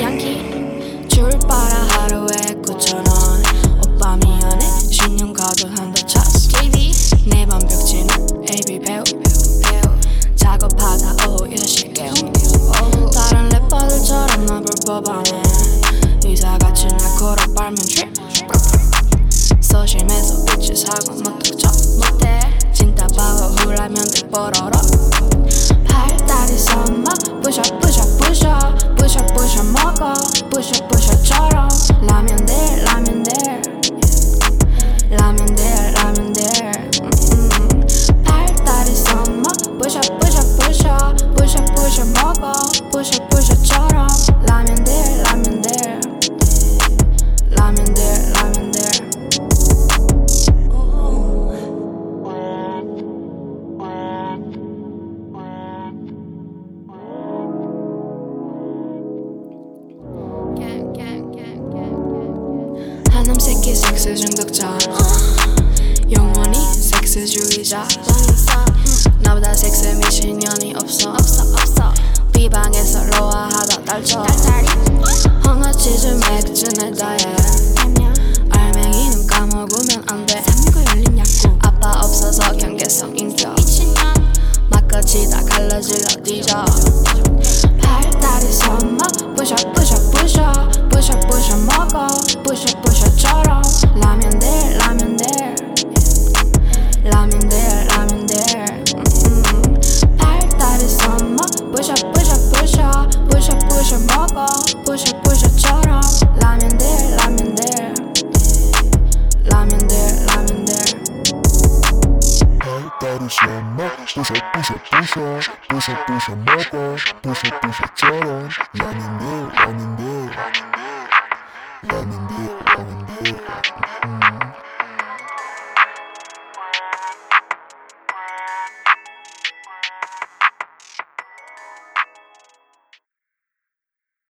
양키 줄 빨아 하루에 9천원. 오빠 미안해 신용 카드 한달 차스 KB 내 반벽치는 AB 배우 작업하다 오후 10시 깨움 다른 래퍼들처럼 나 불법한 push a push a push 한남 새끼 섹스 중독자. 영원히 섹스주의자. 나보다 섹스 미신년이 없어. 없어 없어 비방에서 로아하다 딸쳐. 황화치즈 맥주는 다이에 알맹이는 까먹으면 안돼. 아빠 없어서 경계성 인격. 막까지 다 갈라질러 뒤져 팔다리 썸머 부셔 부셔 부셔 부셔 부셔 먹어 부셔 부셔처럼 라면들 라면들 라면들